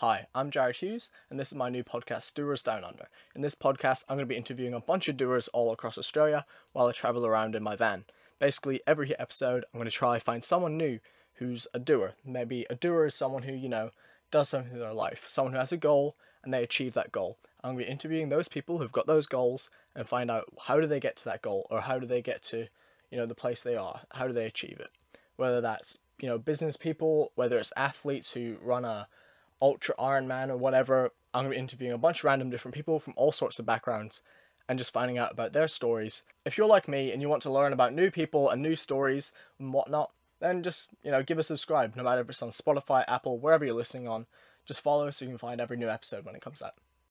Hi, I'm Jared Hughes, and this is my new podcast, Doers Down Under. In this podcast, I'm going to be interviewing a bunch of doers all across Australia while I travel around in my van. Basically, every episode, I'm going to try find someone new who's a doer. Maybe a doer is someone who, you know, does something in their life, someone who has a goal and they achieve that goal. I'm going to be interviewing those people who've got those goals and find out how do they get to that goal or how do they get to, you know, the place they are. How do they achieve it? Whether that's, you know, business people, whether it's athletes who run a ultra Ironman or whatever. I'm going to be interviewing a bunch of random different people from all sorts of backgrounds and just finding out about their stories. If you're like me and you want to learn about new people and new stories and whatnot, then just, you know, give a subscribe, no matter if it's on Spotify, Apple, wherever you're listening on. Just follow so you can find every new episode when it comes out.